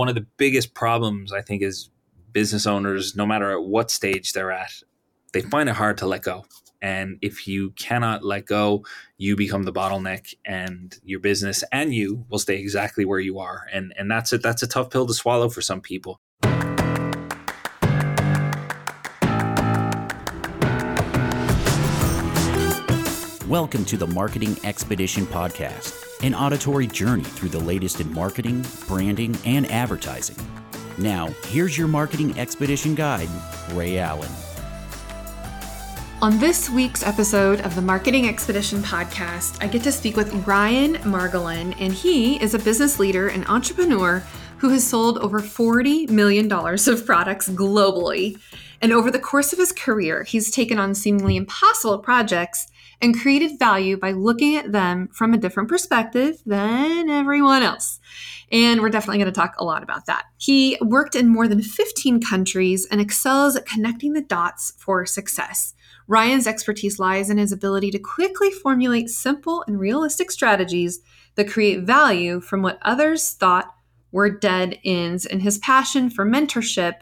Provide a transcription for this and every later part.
one of the biggest problems I think is business owners, no matter at what stage they're at, they find it hard to let go. And if you cannot let go, you become the bottleneck and your business and you will stay exactly where you are. And and that's it. That's a tough pill to swallow for some people. Welcome to the Marketing Expedition Podcast, an auditory journey through the latest in marketing, branding, and advertising. Now, here's your Marketing Expedition guide, Ray Allen. On this week's episode of the Marketing Expedition podcast, I get to speak with Ryan Margolin, and he is a business leader and entrepreneur who has sold over $40 million of products globally. And over the course of his career, he's taken on seemingly impossible projects and created value by looking at them from a different perspective than everyone else. And we're definitely going to talk a lot about that. He worked in more than 15 countries and excels at connecting the dots for success. Ryan's expertise lies in his ability to quickly formulate simple and realistic strategies that create value from what others thought were dead ends, and his passion for mentorship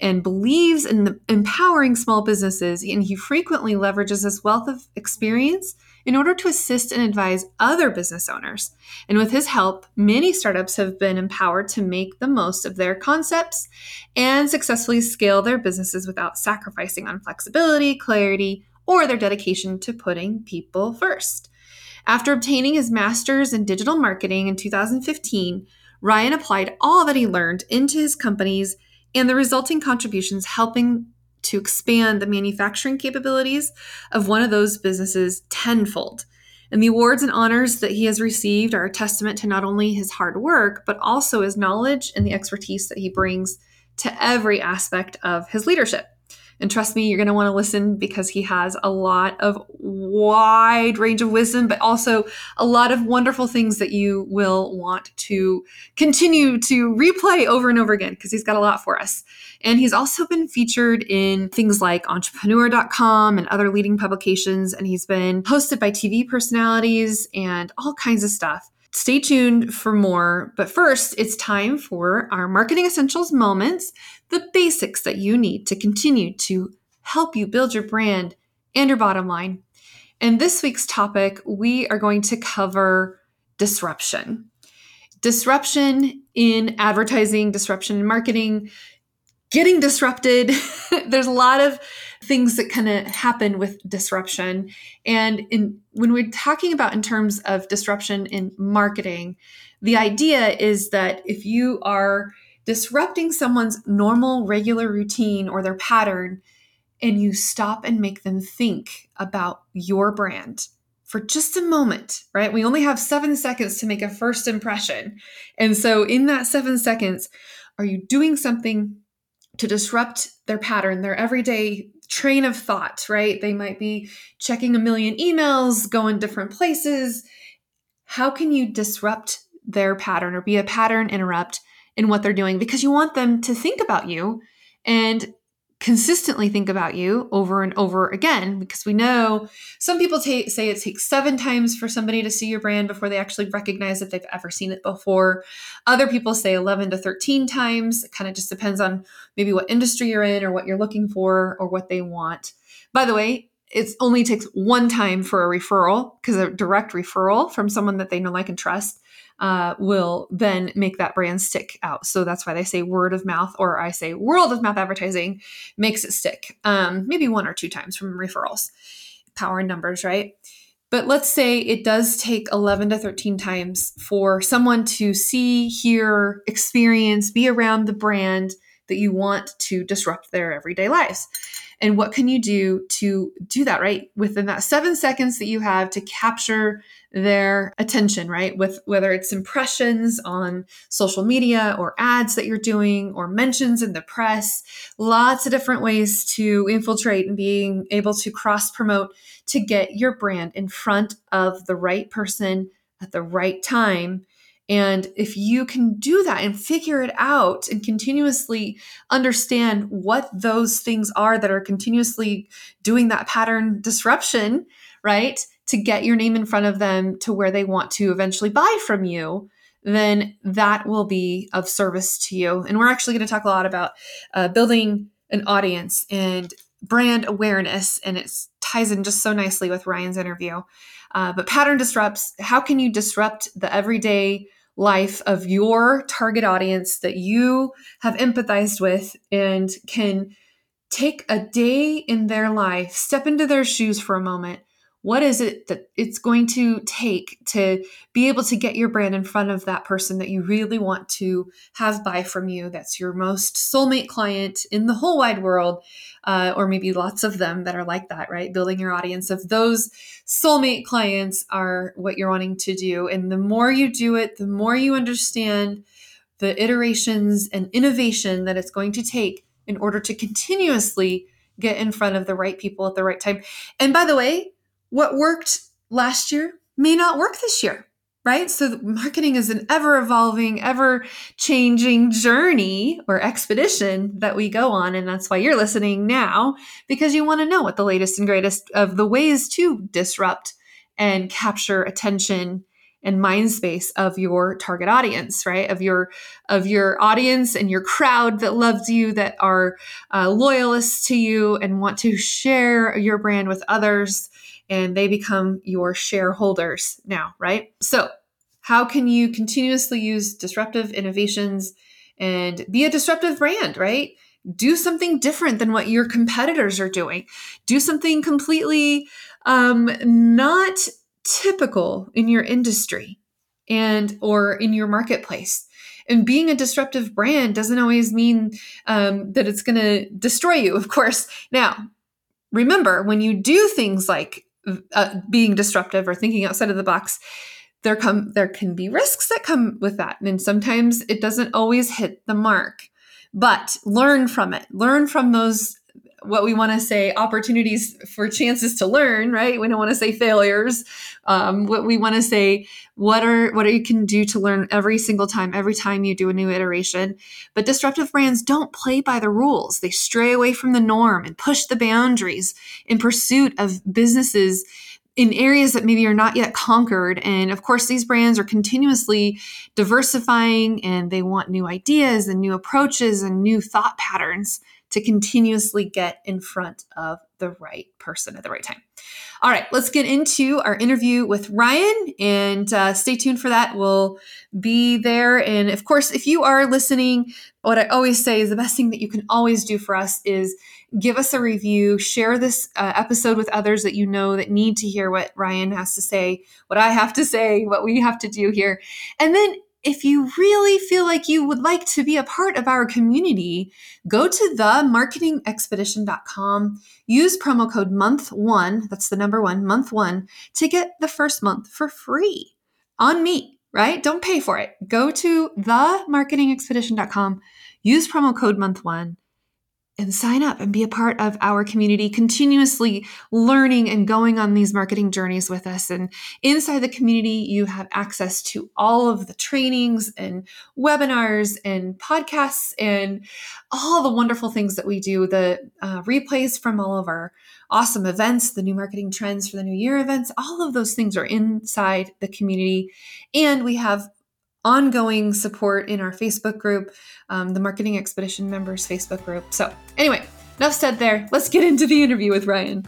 and believes in empowering small businesses, and he frequently leverages his wealth of experience in order to assist and advise other business owners. And with his help, many startups have been empowered to make the most of their concepts and successfully scale their businesses without sacrificing on flexibility, clarity, or their dedication to putting people first. After obtaining his master's in digital marketing in 2015, Ryan applied all that he learned into his companies and the resulting contributions helping to expand the manufacturing capabilities of one of those businesses tenfold. And the awards and honors that he has received are a testament to not only his hard work, but also his knowledge and the expertise that he brings to every aspect of his leadership. And trust me, you're going to want to listen because he has a lot of wide range of wisdom, but also a lot of wonderful things that you will want to continue to replay over and over again because he's got a lot for us. And he's also been featured in things like entrepreneur.com and other leading publications. And he's been hosted by TV personalities and all kinds of stuff. Stay tuned for more. But first, it's time for our marketing essentials moments the basics that you need to continue to help you build your brand and your bottom line. In this week's topic, we are going to cover disruption. Disruption in advertising, disruption in marketing, getting disrupted. There's a lot of things that kind of happen with disruption. And in when we're talking about in terms of disruption in marketing, the idea is that if you are disrupting someone's normal, regular routine or their pattern, and you stop and make them think about your brand for just a moment, right? We only have seven seconds to make a first impression. And so, in that seven seconds, are you doing something to disrupt their pattern, their everyday train of thought, right? They might be checking a million emails, going different places. How can you disrupt their pattern or be a pattern interrupt in what they're doing because you want them to think about you and consistently think about you over and over again because we know some people say it takes seven times for somebody to see your brand before they actually recognize that they've ever seen it before. Other people say 11 to 13 times. It kind of just depends on maybe what industry you're in or what you're looking for or what they want. By the way it only takes one time for a referral because a direct referral from someone that they know like and trust uh, will then make that brand stick out. So that's why they say word of mouth, or I say world of mouth advertising makes it stick. Um, maybe one or two times from referrals. Power in numbers, right? But let's say it does take 11 to 13 times for someone to see, hear, experience, be around the brand that you want to disrupt their everyday lives. And what can you do to do that, right? Within that seven seconds that you have to capture their attention, right? With whether it's impressions on social media or ads that you're doing or mentions in the press, lots of different ways to infiltrate and being able to cross promote to get your brand in front of the right person at the right time. And if you can do that and figure it out and continuously understand what those things are that are continuously doing that pattern disruption, right? to get your name in front of them to where they want to eventually buy from you, then that will be of service to you. And we're actually going to talk a lot about uh, building an audience and brand awareness, and it ties in just so nicely with Ryan's interview. Uh, but pattern disrupts how can you disrupt the everyday life of your target audience that you have empathized with and can take a day in their life, step into their shoes for a moment, what is it that it's going to take to be able to get your brand in front of that person that you really want to have buy from you that's your most soulmate client in the whole wide world uh, or maybe lots of them that are like that right? Building your audience. Of those soulmate clients are what you're wanting to do and the more you do it the more you understand the iterations and innovation that it's going to take in order to continuously get in front of the right people at the right time. And by the way what worked last year may not work this year, right? So marketing is an ever evolving, ever changing journey or expedition that we go on. And that's why you're listening now, because you want to know what the latest and greatest of the ways to disrupt and capture attention and mind space of your target audience right of your of your audience and your crowd that loves you that are uh, loyalists to you and want to share your brand with others and they become your shareholders now, right? So, how can you continuously use disruptive innovations and be a disruptive brand, right? Do something different than what your competitors are doing. Do something completely um, not typical in your industry and or in your marketplace and being a disruptive brand doesn't always mean um, that it's going to destroy you of course now remember when you do things like uh, being disruptive or thinking outside of the box there come there can be risks that come with that. And sometimes it doesn't always hit the mark but learn from it. Learn from those what we want to say opportunities for chances to learn right? We don't want to say failures. Um, what we want to say what are what are you can do to learn every single time every time you do a new iteration. But disruptive brands don't play by the rules. They stray away from the norm and push the boundaries in pursuit of businesses in areas that maybe are not yet conquered. And of course, these brands are continuously diversifying and they want new ideas and new approaches and new thought patterns to continuously get in front of the right person at the right time. All right, let's get into our interview with Ryan and uh, stay tuned for that. We'll be there. And of course, if you are listening, what I always say is the best thing that you can always do for us is give us a review, share this uh, episode with others that you know that need to hear what Ryan has to say, what I have to say, what we have to do here. And then if you really feel like you would like to be a part of our community, go to themarketingexpedition.com, use promo code month one, that's the number one, month one, to get the first month for free on me, right? Don't pay for it. Go to themarketingexpedition.com, use promo code month one, and sign up and be a part of our community, continuously learning and going on these marketing journeys with us. And inside the community, you have access to all of the trainings and webinars and podcasts and all the wonderful things that we do, the uh, replays from all of our awesome events, the new marketing trends for the new year events, all of those things are inside the community. And we have ongoing support in our Facebook group, um, the Marketing Expedition members Facebook group. So, anyway, enough said there. Let's get into the interview with Ryan.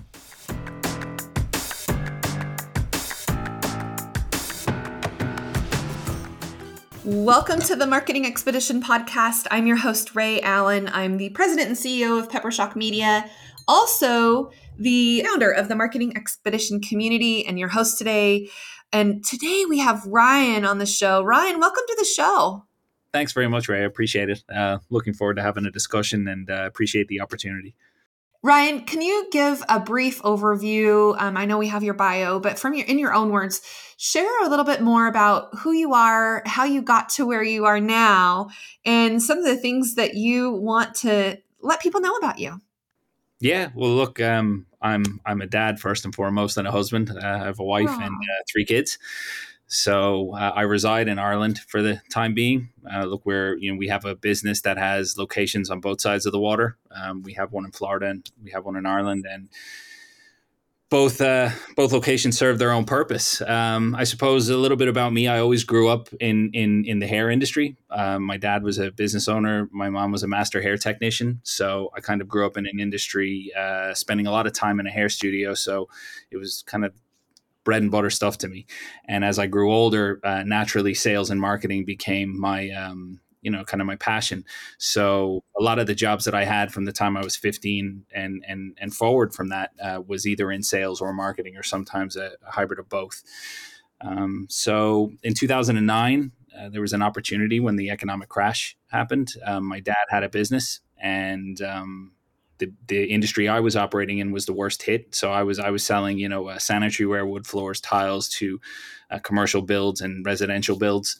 Welcome to the Marketing Expedition podcast. I'm your host, Ray Allen. I'm the president and CEO of Peppershock Media, also the founder of the Marketing Expedition community, and your host today. And today we have Ryan on the show. Ryan, welcome to the show. Thanks very much, Ray. I appreciate it. Uh, looking forward to having a discussion and uh, appreciate the opportunity. Ryan, can you give a brief overview? Um, I know we have your bio, but from your in your own words, share a little bit more about who you are, how you got to where you are now, and some of the things that you want to let people know about you. Yeah, well, look, um, I'm I'm a dad first and foremost, and a husband. Uh, I have a wife Aww. and uh, three kids. So uh, I reside in Ireland for the time being. Uh, look, we're you know we have a business that has locations on both sides of the water. Um, we have one in Florida and we have one in Ireland, and both uh, both locations serve their own purpose. Um, I suppose a little bit about me. I always grew up in in in the hair industry. Um, my dad was a business owner. My mom was a master hair technician. So I kind of grew up in an industry, uh, spending a lot of time in a hair studio. So it was kind of bread and butter stuff to me. And as I grew older, uh, naturally, sales and marketing became my um, you know kind of my passion. So a lot of the jobs that i had from the time i was 15 and and and forward from that uh, was either in sales or marketing or sometimes a, a hybrid of both. Um, so in 2009 uh, there was an opportunity when the economic crash happened. Um, my dad had a business and um, the, the industry I was operating in was the worst hit. So I was I was selling you know uh, sanitary ware, wood floors, tiles to uh, commercial builds and residential builds,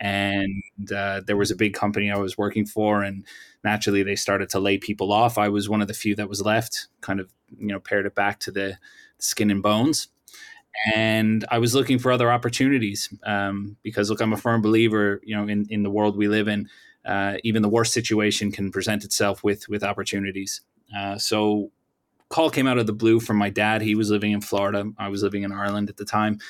and uh, there was a big company I was working for, and naturally they started to lay people off. I was one of the few that was left, kind of you know paired it back to the skin and bones, and I was looking for other opportunities um, because look, I'm a firm believer, you know, in in the world we live in, uh, even the worst situation can present itself with with opportunities. Uh, so call came out of the blue from my dad. He was living in Florida. I was living in Ireland at the time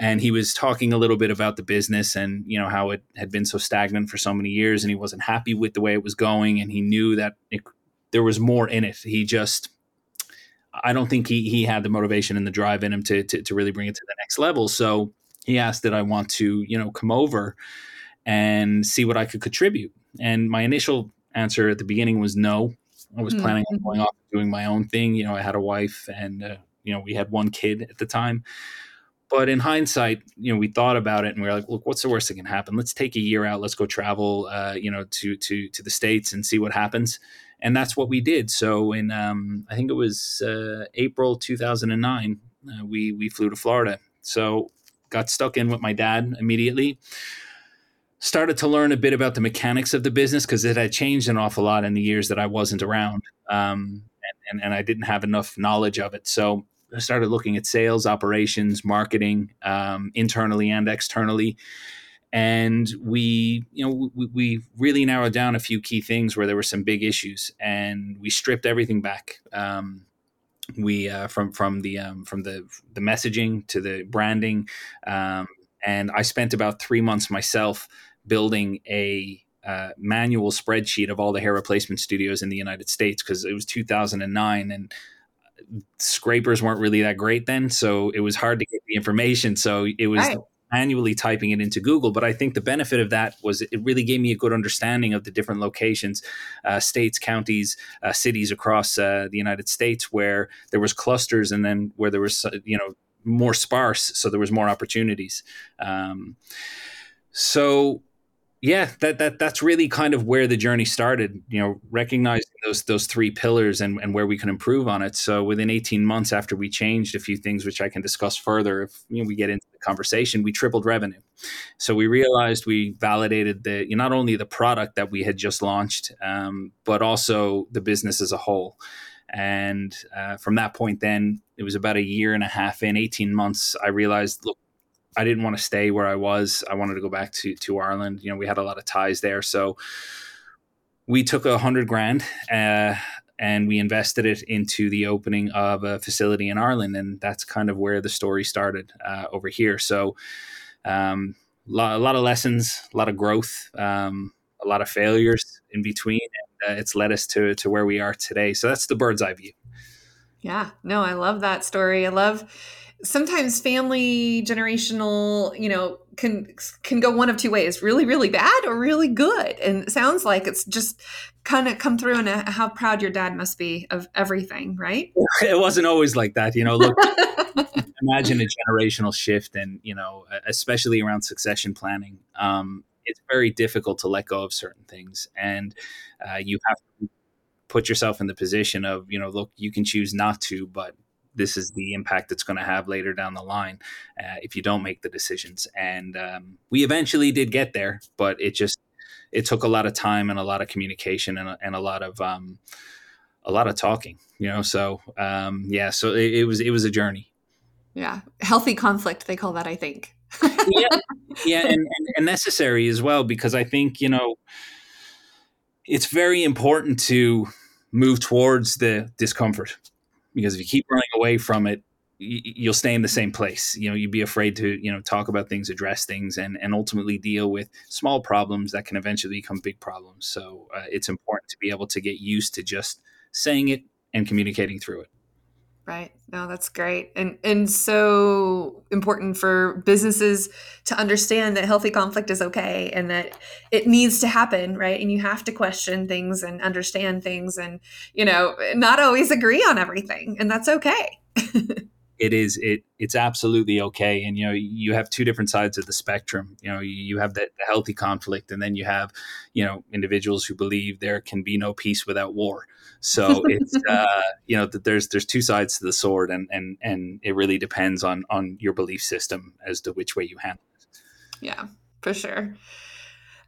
and he was talking a little bit about the business and you know how it had been so stagnant for so many years and he wasn't happy with the way it was going and he knew that it, there was more in it. He just i don't think he he had the motivation and the drive in him to, to, to really bring it to the next level. So he asked that i want to you know come over and see what i could contribute. And my initial answer at the beginning was no. I was mm-hmm. planning on going off doing my own thing. You know i had a wife and uh, you know we had one kid at the time but in hindsight, you know, we thought about it and we are like, look, what's the worst that can happen? Let's take a year out. Let's go travel, uh, you know, to to to the states and see what happens. And that's what we did. So in um, I think it was uh, April 2009, uh, we we flew to Florida. So got stuck in with my dad immediately. Started to learn a bit about the mechanics of the business because it had changed an awful lot in the years that I wasn't around, um, and, and, and I didn't have enough knowledge of it. So started looking at sales, operations, marketing, um, internally and externally. And we, you know, we, we, really narrowed down a few key things where there were some big issues, and we stripped everything back. Um, we uh, from from the um, from the the messaging to the branding, um, and I spent about three months myself building a uh, manual spreadsheet of all the hair replacement studios in the United States because it was 2009 and scrapers weren't really that great then, so it was hard to get the information. So it was right. manually typing it into Google. But I think the benefit of that was it really gave me a good understanding of the different locations, uh, states, counties, uh, cities across uh, the United States where there was clusters, and then where there was uh, you know more sparse, so there was more opportunities. Um, so yeah that that that's really kind of where the journey started you know recognizing those those three pillars and, and where we can improve on it. So within 18 months after we changed a few things which i can discuss further if you know, we get into the conversation we tripled revenue. So we realized we validated the you know, not only the product that we had just launched um, but also the business as a whole. And uh, from that point then it was about a year and a half in 18 months i realized look I didn't want to stay where I was. I wanted to go back to to Ireland. You know, we had a lot of ties there, so we took a hundred grand uh, and we invested it into the opening of a facility in Ireland, and that's kind of where the story started uh, over here. So, um, a lot of lessons, a lot of growth, um, a lot of failures in between, uh, it's led us to to where we are today. So that's the bird's eye view. Yeah, no, I love that story. I love sometimes family generational you know can can go one of two ways really really bad or really good. And it sounds like it's just kind of come through and how proud your dad must be of everything right? It wasn't always like that you know look imagine a generational shift and you know especially around succession planning. Um, it's very difficult to let go of certain things and uh, you have to put yourself in the position of you know look you can choose not to but this is the impact it's going to have later down the line uh, if you don't make the decisions. And um, we eventually did get there, but it just it took a lot of time and a lot of communication and a, and a lot of um, a lot of talking. You know, so um, yeah, so it, it was it was a journey. Yeah, healthy conflict they call that. I think. yeah, yeah, and, and, and necessary as well because I think you know it's very important to move towards the discomfort because if you keep running away from it, you'll stay in the same place. You know, you'd be afraid to, you know, talk about things, address things, and and ultimately deal with small problems that can eventually become big problems. So uh, it's important to be able to get used to just saying it and communicating through it. Right. No, that's great. And and so important for businesses to understand that healthy conflict is okay and that it needs to happen, right? And you have to question things and understand things and, you know, not always agree on everything. And that's okay. it is it it's absolutely okay and you know you have two different sides of the spectrum you know you have the healthy conflict and then you have you know individuals who believe there can be no peace without war so it's uh, you know that there's there's two sides to the sword and and and it really depends on on your belief system as to which way you handle it yeah for sure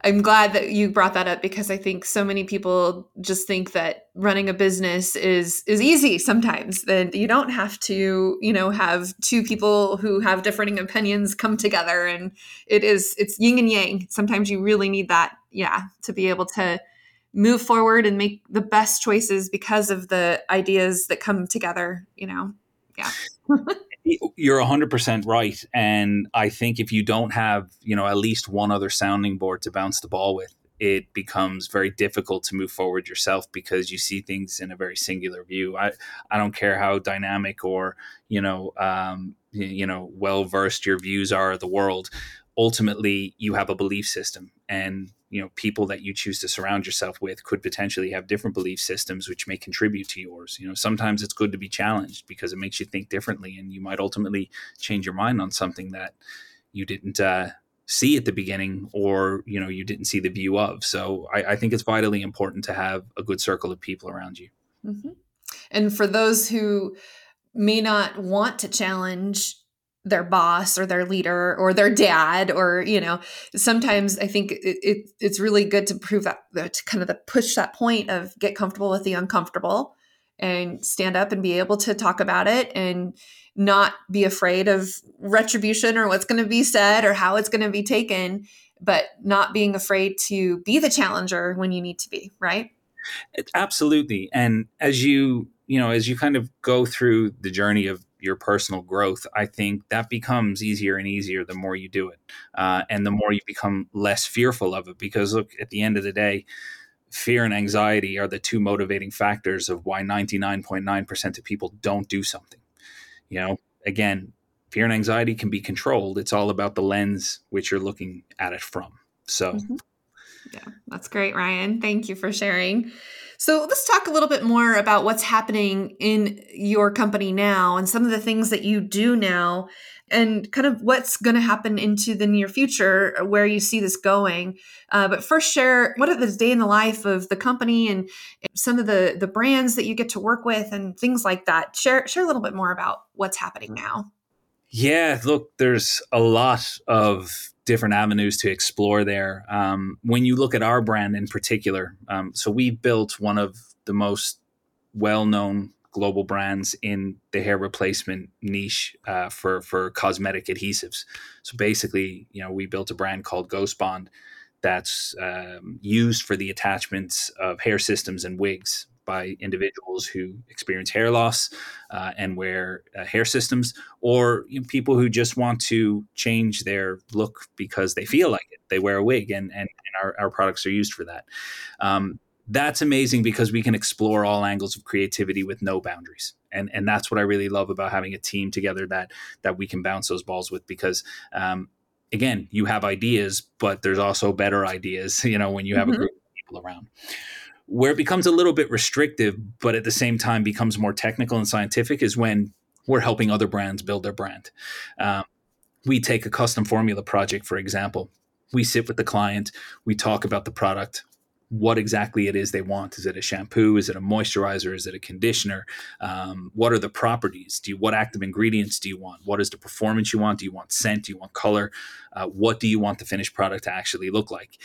I'm glad that you brought that up because I think so many people just think that running a business is is easy sometimes that you don't have to, you know, have two people who have differing opinions come together and it is it's yin and yang. Sometimes you really need that, yeah, to be able to move forward and make the best choices because of the ideas that come together, you know. Yeah. You're 100% right. And I think if you don't have, you know, at least one other sounding board to bounce the ball with, it becomes very difficult to move forward yourself because you see things in a very singular view. I, I don't care how dynamic or, you know, um, you know, well versed your views are of the world. Ultimately, you have a belief system. And you know people that you choose to surround yourself with could potentially have different belief systems which may contribute to yours. You know sometimes it's good to be challenged because it makes you think differently and you might ultimately change your mind on something that you didn't uh, see at the beginning or you know you didn't see the view of. So I, I think it's vitally important to have a good circle of people around you. Mm-hmm. and for those who may not want to challenge their boss or their leader or their dad or you know sometimes i think it, it, it's really good to prove that to kind of the push that point of get comfortable with the uncomfortable and stand up and be able to talk about it and not be afraid of retribution or what's going to be said or how it's going to be taken but not being afraid to be the challenger when you need to be right? Absolutely. And as you you know as you kind of go through the journey of your personal growth, I think that becomes easier and easier the more you do it, uh, and the more you become less fearful of it. Because look, at the end of the day, fear and anxiety are the two motivating factors of why 99.9% of people don't do something. You know, again, fear and anxiety can be controlled. It's all about the lens which you're looking at it from. So, mm-hmm. yeah, that's great, Ryan. Thank you for sharing. So let's talk a little bit more about what's happening in your company now and some of the things that you do now and kind of what's going to happen into the near future uh, where you see this going. Uh, but first share what are the day in the life of the company and some of the the brands that you get to work with and things like that? Share share a little bit more about what's happening now. Yeah look there's a lot of different avenues to explore there. Um, when you look at our brand in particular, um, so we built one of the most well known global brands in the hair replacement niche uh, for for cosmetic adhesives. So basically, you know, we built a brand called Ghost Bond that's um, used for the attachments of hair systems and wigs by individuals who experience hair loss uh, and wear uh, hair systems, or you know, people who just want to change their look because they feel like it. They wear a wig, and, and, and our, our products are used for that. Um, that's amazing because we can explore all angles of creativity with no boundaries and and that's what i really love about having a team together that that we can bounce those balls with because um, again you have ideas but there's also better ideas you know when you have mm-hmm. a group of people around where it becomes a little bit restrictive, but at the same time becomes more technical and scientific is when we're helping other brands build their brand. Um, we take a custom formula project, for example. We sit with the client, we talk about the product, what exactly it is they want. Is it a shampoo? Is it a moisturizer? Is it a conditioner? Um, what are the properties? Do you, what active ingredients do you want? What is the performance you want? Do you want scent? Do you want color? Uh, what do you want the finished product to actually look like?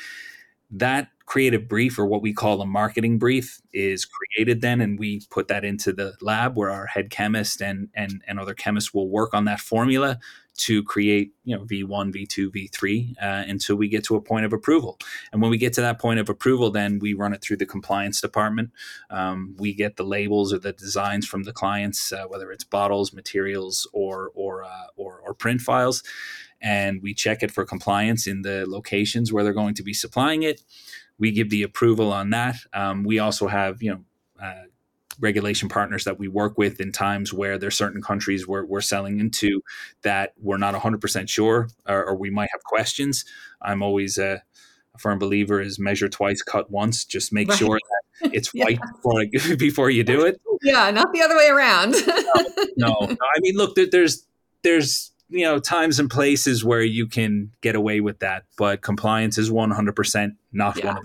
that creative brief or what we call a marketing brief is created then and we put that into the lab where our head chemist and and, and other chemists will work on that formula to create you know v1 v2 v3 uh, until we get to a point of approval. And when we get to that point of approval then we run it through the compliance department. Um, we get the labels or the designs from the clients uh, whether it's bottles materials or or, uh, or or print files and we check it for compliance in the locations where they're going to be supplying it we give the approval on that um, we also have you know uh, regulation partners that we work with in times where there's certain countries where we're selling into that we're not 100% sure or, or we might have questions. I'm always a, a, firm believer is measure twice, cut once. Just make right. sure that it's yeah. right before, before you do it. Yeah, not the other way around. no, no, I mean, look, there's there's you know times and places where you can get away with that, but compliance is 100% not yeah. one of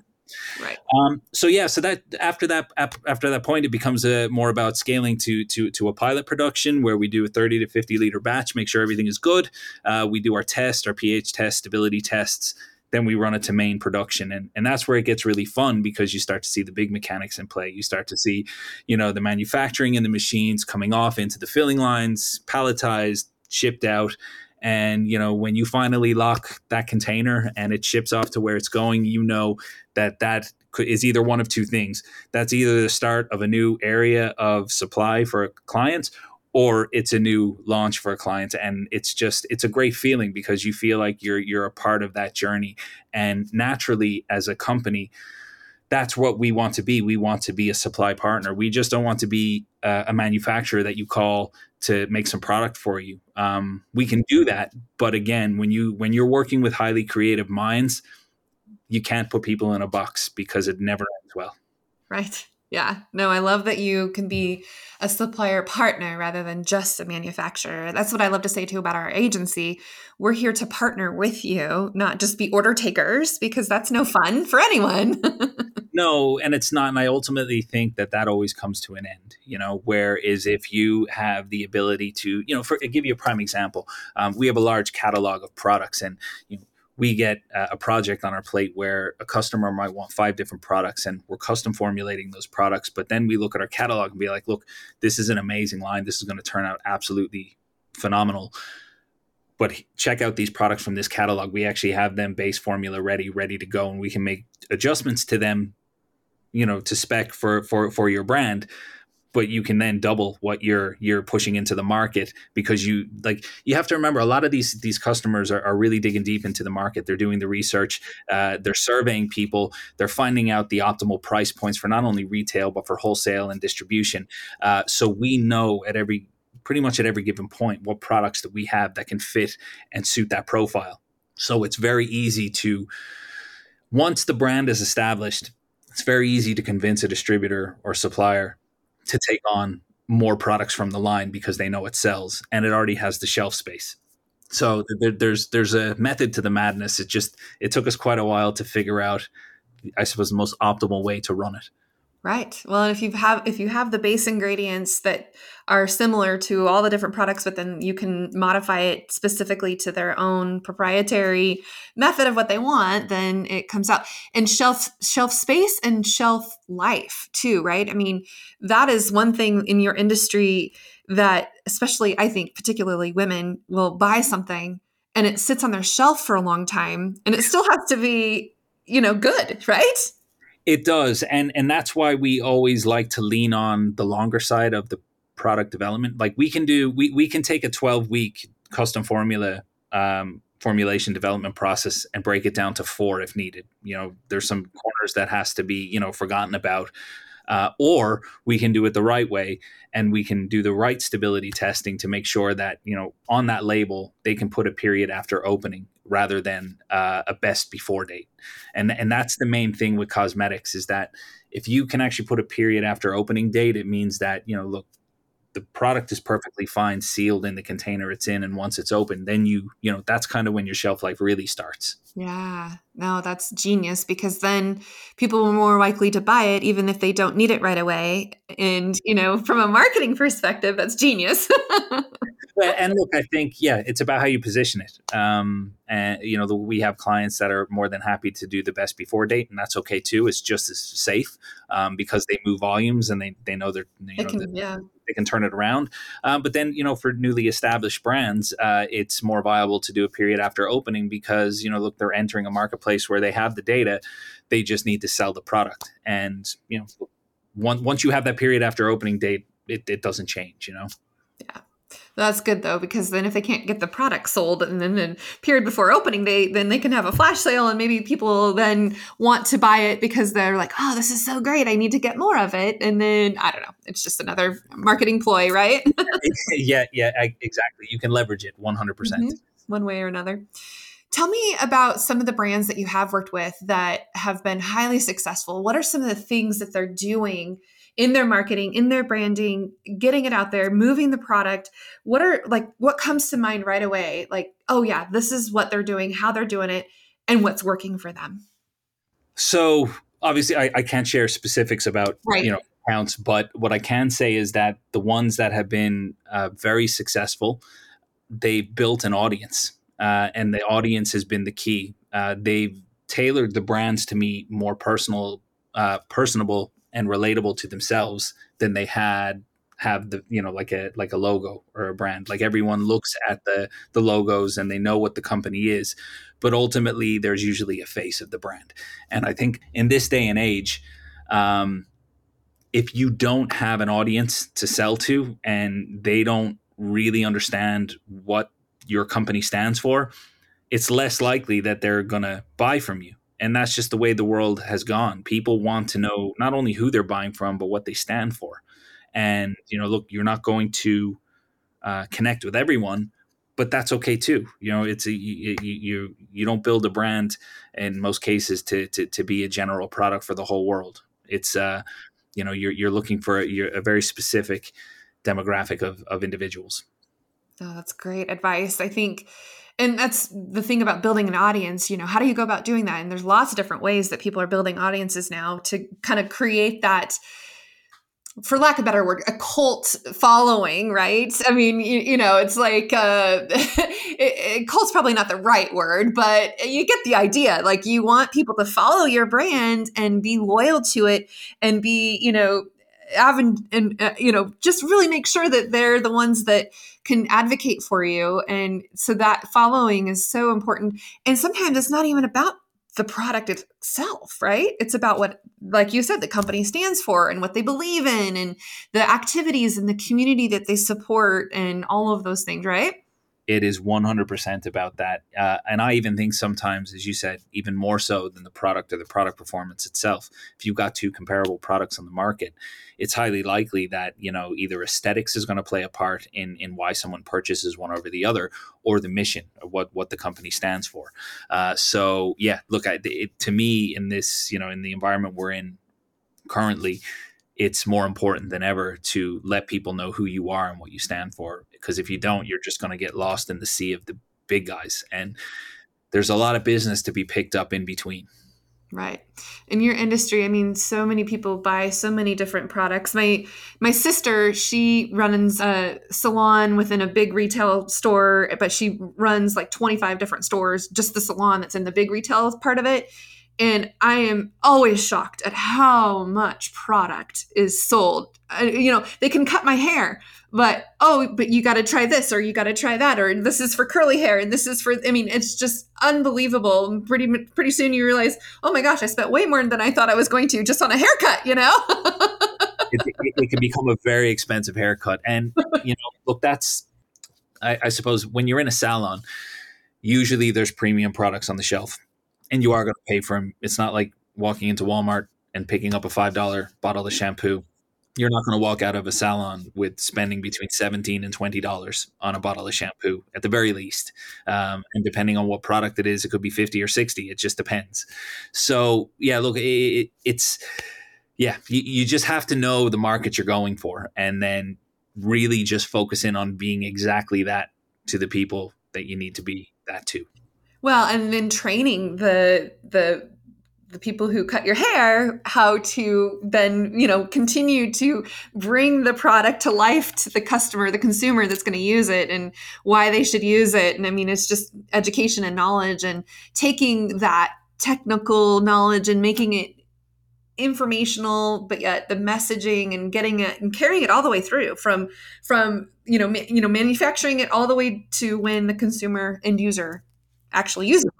Right. Um, so yeah, so that after that after that point, it becomes a, more about scaling to to to a pilot production where we do a thirty to fifty liter batch, make sure everything is good. Uh, we do our test, our pH test, stability tests. Then we run it to main production, and and that's where it gets really fun because you start to see the big mechanics in play. You start to see, you know, the manufacturing and the machines coming off into the filling lines, palletized, shipped out, and you know when you finally lock that container and it ships off to where it's going you know that that is either one of two things. That's either the start of a new area of supply for clients or it's a new launch for a client. And it's just it's a great feeling because you feel like you're you're a part of that journey. And naturally as a company that's what we want to be. We want to be a supply partner. We just don't want to be a, a manufacturer that you call to make some product for you. Um, we can do that, but again, when you when you're working with highly creative minds, you can't put people in a box because it never ends well. Right. Yeah. No, I love that you can be a supplier partner rather than just a manufacturer. That's what I love to say too about our agency. We're here to partner with you, not just be order takers, because that's no fun for anyone. no, and it's not. And I ultimately think that that always comes to an end. You know, whereas if you have the ability to, you know, for I'll give you a prime example, um, we have a large catalog of products, and you know, we get a project on our plate where a customer might want five different products and we're custom formulating those products but then we look at our catalog and be like look this is an amazing line. This is going to turn out absolutely phenomenal. But check out these products from this catalog. We actually have them base formula ready ready to go and we can make adjustments to them you know to spec for for for your brand but you can then double what you're you're pushing into the market because you like you have to remember a lot of these these customers are, are really digging deep into the market. They're doing the research uh, they're surveying people they're finding out the optimal price points for not only retail but for wholesale and distribution. Uh, so we know at every pretty much at every given point what products that we have that can fit and suit that profile. So it's very easy to once the brand is established it's very easy to convince a distributor or supplier to take on more products from the line because they know it sells and it already has the shelf space. So there, there's there's a method to the madness. It just it took us quite a while to figure out, I suppose, the most optimal way to run it. Right. Well, if you have if you have the base ingredients that are similar to all the different products, but then you can modify it specifically to their own proprietary method of what they want, then it comes out. And shelf shelf space and shelf life too, right? I mean, that is one thing in your industry that especially I think particularly women will buy something and it sits on their shelf for a long time and it still has to be, you know, good, right? It does, and and that's why we always like to lean on the longer side of the product development. Like we can do, we we can take a twelve week custom formula um, formulation development process and break it down to four if needed. You know, there's some corners that has to be you know forgotten about. Uh, or we can do it the right way and we can do the right stability testing to make sure that you know on that label they can put a period after opening rather than uh, a best before date. And and that's the main thing with cosmetics is that if you can actually put a period after opening date, it means that you know look the product is perfectly fine sealed in the container it's in and once it's open then you you know that's kind of when your shelf life really starts yeah No, that's genius because then people are more likely to buy it even if they don't need it right away. And, you know, from a marketing perspective, that's genius. and look, I think, yeah, it's about how you position it. Um, and, you know, the, we have clients that are more than happy to do the best before date, and that's okay too. It's just as safe um, because they move volumes and they, they know they're, you know, can, yeah they can turn it around. Um, but then, you know, for newly established brands, uh, it's more viable to do a period after opening because, you know, look, they're entering a marketplace where they have the data. They just need to sell the product. And, you know, once, once you have that period after opening date, it, it doesn't change, you know? Yeah. That's good though, because then if they can't get the product sold and then the period before opening date, then they can have a flash sale and maybe people then want to buy it because they're like, oh, this is so great. I need to get more of it. And then I don't know. It's just another marketing ploy, right? yeah, yeah, exactly. You can leverage it 100%. percent mm hmm One way or another. Tell me about some of the brands that you have worked with that have been highly successful. What are some of the things that they're doing in their marketing, in their branding, getting it out there, moving the product. What are like what comes to mind right away? Like, oh yeah, this is what they're doing, how they're doing it, and what's working for them. So obviously I, I can't share specifics about right. you know accounts, but what I can say is that the ones that have been uh, very successful, they built an audience, uh, and the audience has been the key. Uh, they've tailored the brands to meet more personal, uh, personable and relatable to themselves than they had have the you know like a like a logo or a brand like everyone looks at the the logos and they know what the company is but ultimately there's usually a face of the brand and i think in this day and age um, if you don't have an audience to sell to and they don't really understand what your company stands for it's less likely that they're going to buy from you. And that's just the way the world has gone. People want to know not only who they're buying from but what they stand for. And you know look you're not going to uh, connect with everyone but that's okay too. You know it's a you, you you don't build a brand in most cases to to, to be a general product for the whole world. It's uh you know you're, you're looking for a, a very specific demographic of, of individuals oh, that's great advice i think and that's the thing about building an audience you know how do you go about doing that and there's lots of different ways that people are building audiences now to kind of create that for lack of a better word, a cult following, right? I mean, you, you know, it's like uh, it, it, cult's probably not the right word, but you get the idea. Like, you want people to follow your brand and be loyal to it, and be, you know, having and uh, you know, just really make sure that they're the ones that can advocate for you. And so that following is so important. And sometimes it's not even about the product itself, right? It's about what, like you said, the company stands for and what they believe in and the activities and the community that they support and all of those things, right? It is 100% about that. Uh, and I even think sometimes, as you said, even more so than the product or the product performance itself. If you've got two comparable products on the market, it's highly likely that, you know, either aesthetics is going to play a part in, in why someone purchases one over the other or the mission of what, what the company stands for. Uh, so, yeah, look, I, it, to me, in this, you know, in the environment we're in currently, it's more important than ever to let people know who you are and what you stand for. Because if you don't, you're just going to get lost in the sea of the big guys. And there's a lot of business to be picked up in between. Right. In your industry, I mean, so many people buy so many different products. My my sister, she runs a salon within a big retail store, but she runs like 25 different stores, just the salon that's in the big retail part of it. And I am always shocked at how much product is sold. I, you know, they can cut my hair, but oh, but you got to try this or you got to try that or this is for curly hair and this is for I mean, it's just unbelievable. Pretty pretty soon you realize, "Oh my gosh, I spent way more than I thought I was going to just on a haircut," you know? it, it, it, can become a very expensive haircut. And you know, look, that's I, I suppose when you're in a salon, usually there's premium products on the shelf and you are going to pay for them. It's not like walking into Walmart and picking up a five dollar bottle of shampoo. You're not going to walk out of a salon with spending between seventeen and twenty dollars on a bottle of shampoo at the very least. Um, and depending on what product it is, it could be fifty or sixty. It just depends. So yeah, look, it, it, it's yeah, you, you just have to know the market you're going for, and then really just focus in on being exactly that to the people that you need to be that to. Well, and then training the the the people who cut your hair how to then you know continue to bring the product to life to the customer the consumer that's going to use it and why they should use it. And i mean it's just education and knowledge and taking that technical knowledge and making it informational but yet the messaging and getting it and carrying it all the way through from from you know ma- you know manufacturing it all the way to when the consumer end user actually uses it.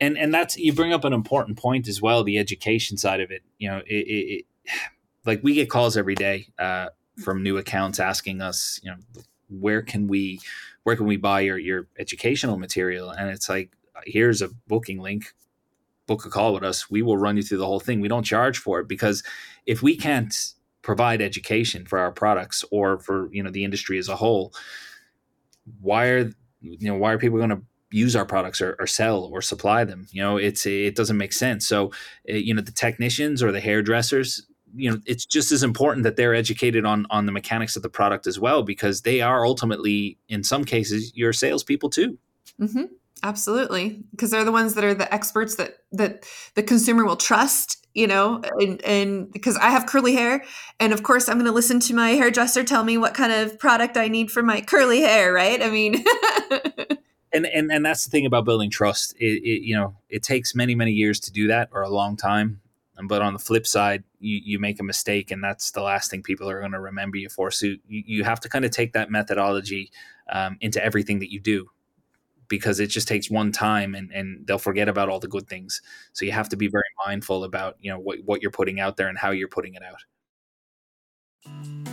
And and that's you bring up an important point as well the education side of it you know it, it, it like we get calls every day uh, from new accounts asking us you know where can we where can we buy your your educational material? And it's like here's a booking link book a call with us. We will run you through the whole thing. We don't charge for it because if we can't provide education for our products or for you know the industry as a whole why are you know why are people going to use our products or, or, sell or supply them. You know, it's it doesn't make sense. So, uh, you know, the technicians or the hairdressers, you know, it's just as important that they're educated on on the mechanics of the product as well because they are ultimately, in some cases, your salespeople too. Mm-hmm. Absolutely, because they're the ones that are the experts that that the consumer will trust. You know, and, and because I have curly hair, and of course I'm going to listen to my hairdresser tell me what kind of product I need for my curly hair. Right? I mean. and and and that's the thing about building trust. It, it, you know it takes many many years to do that or a long time. But on the flip side, you, you make a mistake, and that's the last thing people are going to remember you for. So you, you have to kind of take that methodology um, into everything that you do, because it just takes one time, and, and they'll forget about all the good things. So you have to be very mindful about you know what what you're putting out there and how you're putting it out.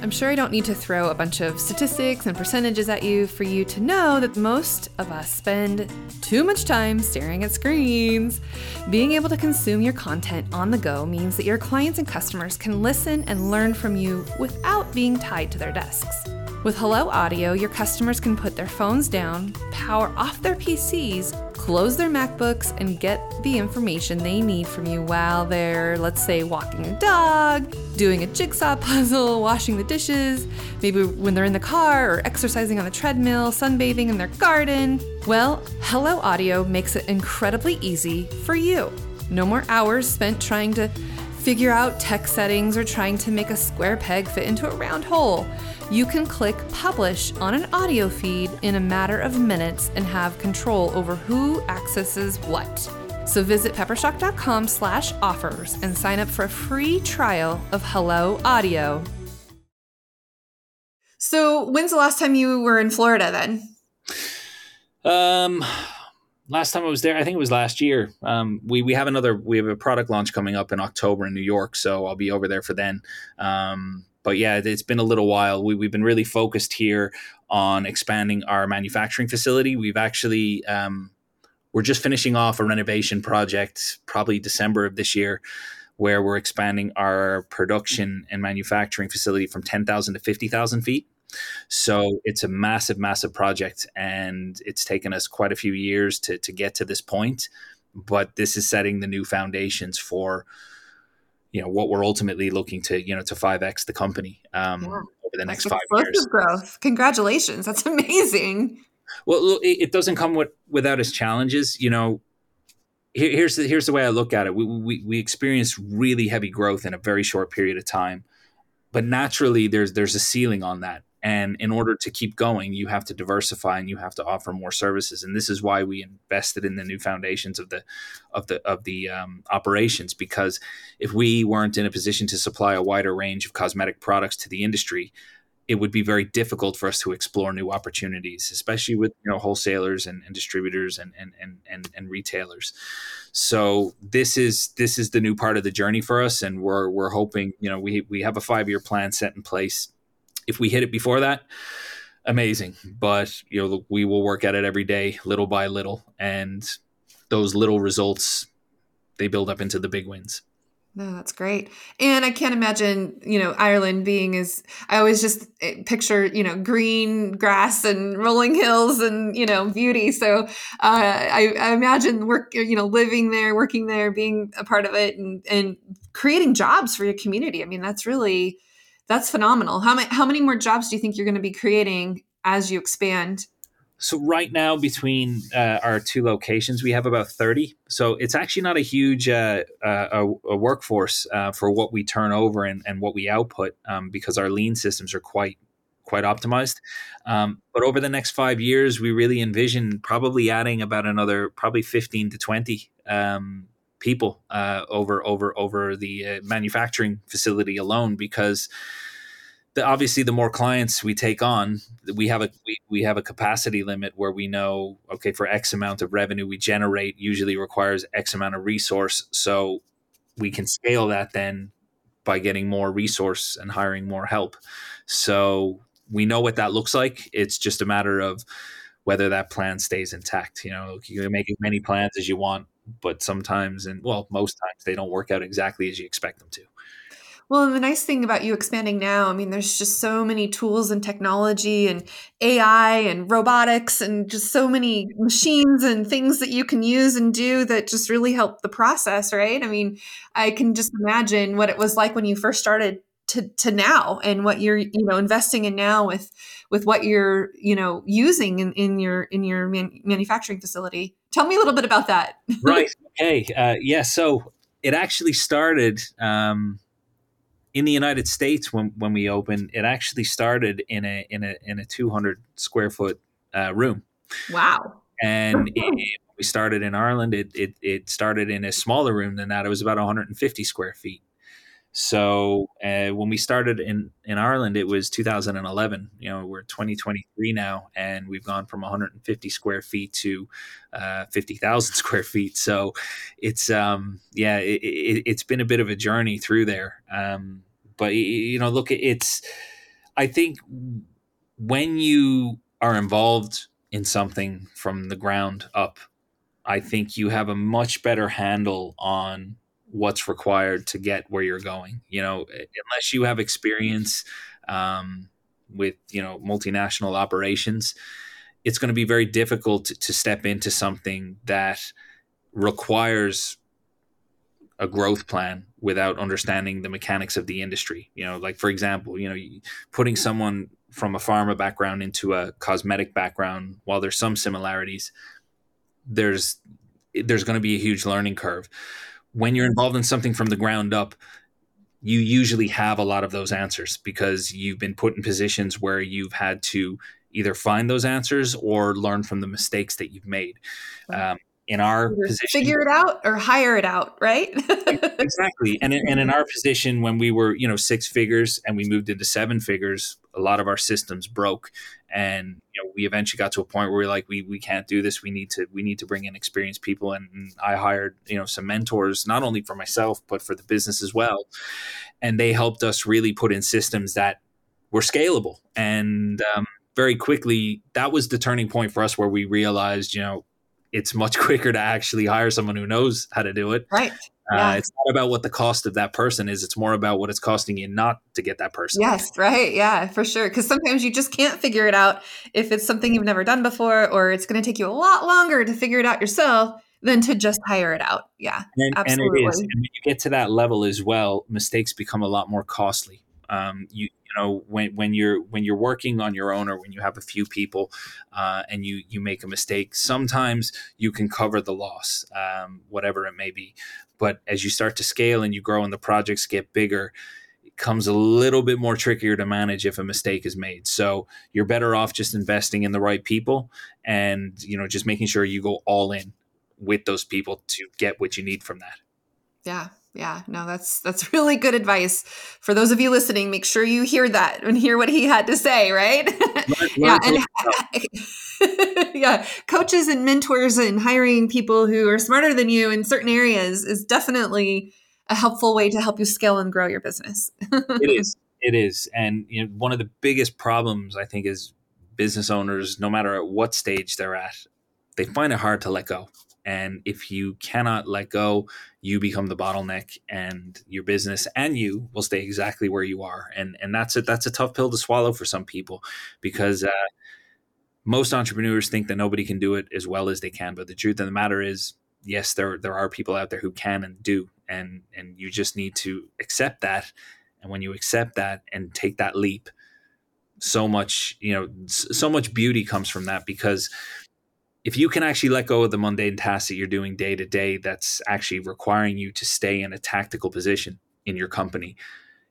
I'm sure I don't need to throw a bunch of statistics and percentages at you for you to know that most of us spend too much time staring at screens. Being able to consume your content on the go means that your clients and customers can listen and learn from you without being tied to their desks. With Hello Audio, your customers can put their phones down, power off their PCs, close their MacBooks, and get the information they need from you while they're, let's say, walking a dog, doing a jigsaw puzzle, washing the dishes, maybe when they're in the car or exercising on the treadmill, sunbathing in their garden. Well, Hello Audio makes it incredibly easy for you. No more hours spent trying to figure out tech settings or trying to make a square peg fit into a round hole you can click publish on an audio feed in a matter of minutes and have control over who accesses what. So visit peppershock.com slash offers and sign up for a free trial of Hello Audio. So when's the last time you were in Florida then? Um last time I was there, I think it was last year. Um, we we have another we have a product launch coming up in October in New York, so I'll be over there for then. Um, but yeah, it's been a little while. We, we've been really focused here on expanding our manufacturing facility. We've actually um, we're just finishing off a renovation project, probably December of this year, where we're expanding our production and manufacturing facility from ten thousand to fifty thousand feet. So it's a massive, massive project, and it's taken us quite a few years to to get to this point. But this is setting the new foundations for you know what we're ultimately looking to you know to 5x the company um, yeah. over the next five years. Explosive growth. Congratulations. That's amazing. Well it, it, doesn't come with without its challenges you know. Here, here's the here's the way i look at it. We, we we experience really heavy growth in a very short period of time but naturally there's there's a ceiling on that and in order to keep going, you have to diversify and you have to offer more services. And this is why we invested in the new foundations of the of the of the um, operations. Because if we weren't in a position to supply a wider range of cosmetic products to the industry, it would be very difficult for us to explore new opportunities, especially with you know wholesalers and, and distributors and, and and and and retailers. So this is this is the new part of the journey for us, and we're we're hoping you know we we have a five year plan set in place if we hit it before that, amazing. But you know, we will work at it every day, little by little, and those little results they build up into the big wins. No, that's great. And I can't imagine, you know, Ireland being as I always just eh, picture, you know, green grass and rolling hills and, you know, beauty. So uh, I, I imagine work, you know, living there, working there, being a part of it and, and creating jobs for your community. I mean, that's really, that's phenomenal. How many how many more jobs do you think you're going to be creating as you expand? So right now, between uh, our two locations, we have about thirty. So it's actually not a huge uh, uh, a, workforce uh, for what we turn over and, and what we output, um, because our lean systems are quite quite optimized. Um, but over the next five years, we really envision probably adding about another probably fifteen to twenty um, people uh, over over over the uh, manufacturing facility alone, because the, obviously the more clients we take on we have a we, we have a capacity limit where we know okay for x amount of revenue we generate usually requires x amount of resource. So we can scale that then by getting more resource and hiring more help. So we know what that looks like. It's just a matter of whether that plan stays intact. You know you can make as many plans as you want but sometimes and well most times they don't work out exactly as you expect them to well, the nice thing about you expanding now, I mean, there's just so many tools and technology and AI and robotics and just so many machines and things that you can use and do that just really help the process, right? I mean, I can just imagine what it was like when you first started to, to now and what you're, you know, investing in now with with what you're, you know, using in, in your in your man, manufacturing facility. Tell me a little bit about that. right. Okay. Uh, yeah. So it actually started um, in the United States when when we opened, it actually started in a in a in a 200 square foot uh, room. Wow. And it, we started in Ireland. It, it it started in a smaller room than that. It was about 150 square feet. So uh, when we started in in Ireland, it was 2011. You know, we're 2023 now, and we've gone from 150 square feet to uh, 50,000 square feet. So it's um yeah, it, it, has been a bit of a journey through there. Um, but you know, look, it's I think when you are involved in something from the ground up, I think you have a much better handle on what's required to get where you're going. You know, unless you have experience um, with you know multinational operations, it's going to be very difficult to, to step into something that requires a growth plan without understanding the mechanics of the industry. You know, like for example, you know, putting someone from a pharma background into a cosmetic background, while there's some similarities, there's there's going to be a huge learning curve when you're involved in something from the ground up, you usually have a lot of those answers because you've been put in positions where you've had to either find those answers or learn from the mistakes that you've made. Um, in our Either position, figure it out or hire it out, right? exactly. And in, and in our position, when we were, you know, six figures and we moved into seven figures, a lot of our systems broke, and you know, we eventually got to a point where we are like, we we can't do this. We need to we need to bring in experienced people, and, and I hired, you know, some mentors, not only for myself but for the business as well, and they helped us really put in systems that were scalable and. Um, very quickly, that was the turning point for us where we realized, you know, it's much quicker to actually hire someone who knows how to do it. Right. Uh, yeah. It's not about what the cost of that person is. It's more about what it's costing you not to get that person. Yes, right. Yeah, for sure. Because sometimes you just can't figure it out if it's something you've never done before, or it's going to take you a lot longer to figure it out yourself than to just hire it out. Yeah, and, absolutely. And it is. And when you get to that level as well, mistakes become a lot more costly. Um, you you know when when you're when you're working on your own or when you have a few people uh, and you you make a mistake sometimes you can cover the loss um, whatever it may be. But as you start to scale and you grow and the projects get bigger it comes a little bit more trickier to manage if a mistake is made. So you're better off just investing in the right people and you know just making sure you go all in with those people to get what you need from that. Yeah yeah no that's that's really good advice. For those of you listening make sure you hear that and hear what he had to say right? Yeah and yeah coaches and mentors and hiring people who are smarter than you in certain areas is definitely a helpful way to help you scale and grow your business. It is. It is. And you know one of the biggest problems i think is business owners no matter at what stage they're at they find it hard to let go and if you cannot let go, you become the bottleneck, and your business and you will stay exactly where you are. And and that's a that's a tough pill to swallow for some people because uh, most entrepreneurs think that nobody can do it as well as they can. But the truth of the matter is, yes, there there are people out there who can and do, and and you just need to accept that. And when you accept that and take that leap, so much you know so much beauty comes from that because if you can actually let go of the mundane tasks that you're doing day to day that's actually requiring you to stay in a tactical position in your company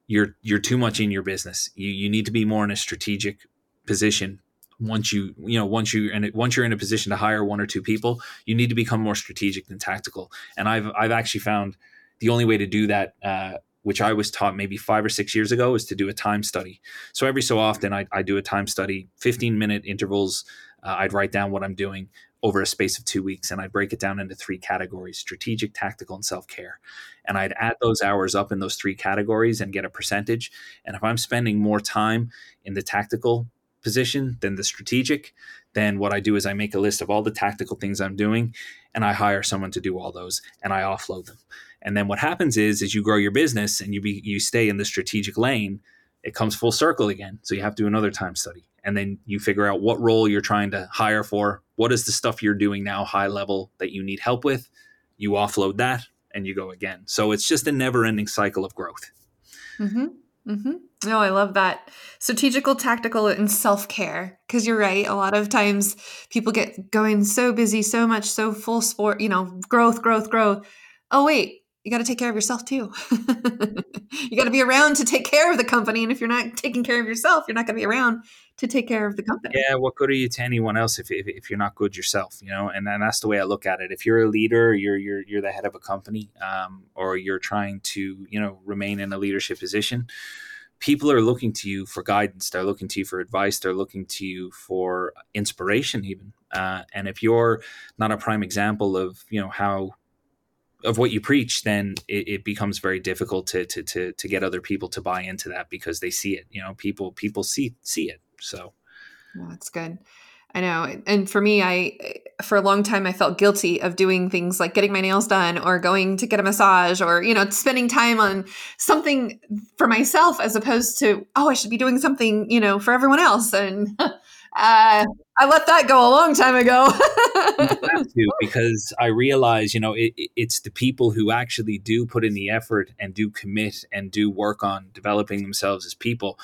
you're you're too much in your business you you need to be more in a strategic position once you you know once you and once you're in a position to hire one or two people you need to become more strategic than tactical and i've i've actually found the only way to do that uh, which I was taught maybe five or six years ago, is to do a time study. So every so often, I, I do a time study, 15 minute intervals. Uh, I'd write down what I'm doing over a space of two weeks, and I'd break it down into three categories strategic, tactical, and self care. And I'd add those hours up in those three categories and get a percentage. And if I'm spending more time in the tactical position than the strategic, then what I do is I make a list of all the tactical things I'm doing and I hire someone to do all those and I offload them. And then what happens is as you grow your business and you be you stay in the strategic lane, it comes full circle again. So you have to do another time study. And then you figure out what role you're trying to hire for. What is the stuff you're doing now high level that you need help with? You offload that and you go again. So it's just a never ending cycle of growth. Mm-hmm. Mm-hmm. No, I love that. Strategical, tactical, and self care. Because you're right. A lot of times people get going so busy, so much, so full sport, you know, growth, growth, growth. Oh, wait, you got to take care of yourself too. you got to be around to take care of the company. And if you're not taking care of yourself, you're not going to be around to take care of the company. Yeah, what good are you to anyone else if, if, if you're not good yourself? You know, and, and that's the way I look at it. If you're a leader, you're you're you're the head of a company, um, or you're trying to you know remain in a leadership position. People are looking to you for guidance. They're looking to you for advice. They're looking to you for inspiration, even. Uh, and if you're not a prime example of you know how of what you preach, then it, it, becomes very difficult to, to to to get other people to buy into that because they see it. You know, people people see see it. So that's good. I know. And for me, I for a long time I felt guilty of doing things like getting my nails done or going to get a massage or you know spending time on something for myself as opposed to oh I should be doing something you know for everyone else and uh, I let that go a long time ago. to, because I realize, you know, it, it's the people who actually do put in the effort and do commit and do work on developing themselves as people.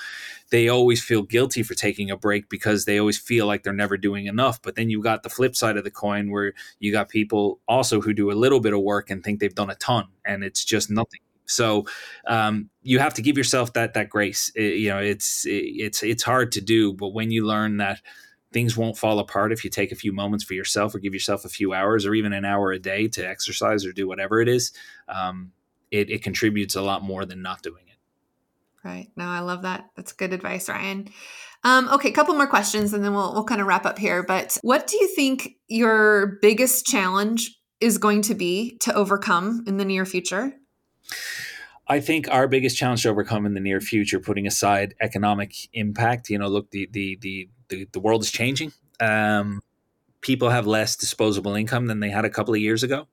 They always feel guilty for taking a break because they always feel like they're never doing enough. But then you got the flip side of the coin where you got people also who do a little bit of work and think they've done a ton and it's just nothing so um, you have to give yourself that that grace. It, you know, it's it, it's it's hard to do, but when you learn that things won't fall apart if you take a few moments for yourself or give yourself a few hours or even an hour a day to exercise or do whatever it is, um, it, it contributes a lot more than not doing it. Right. No, I love that. That's good advice, Ryan. Um, okay, a couple more questions and then we'll, we'll kind of wrap up here. But what do you think your biggest challenge is going to be to overcome in the near future? I think our biggest challenge to overcome in the near future, putting aside economic impact, you know, look, the the the the, the world is changing. Um, people have less disposable income than they had a couple of years ago.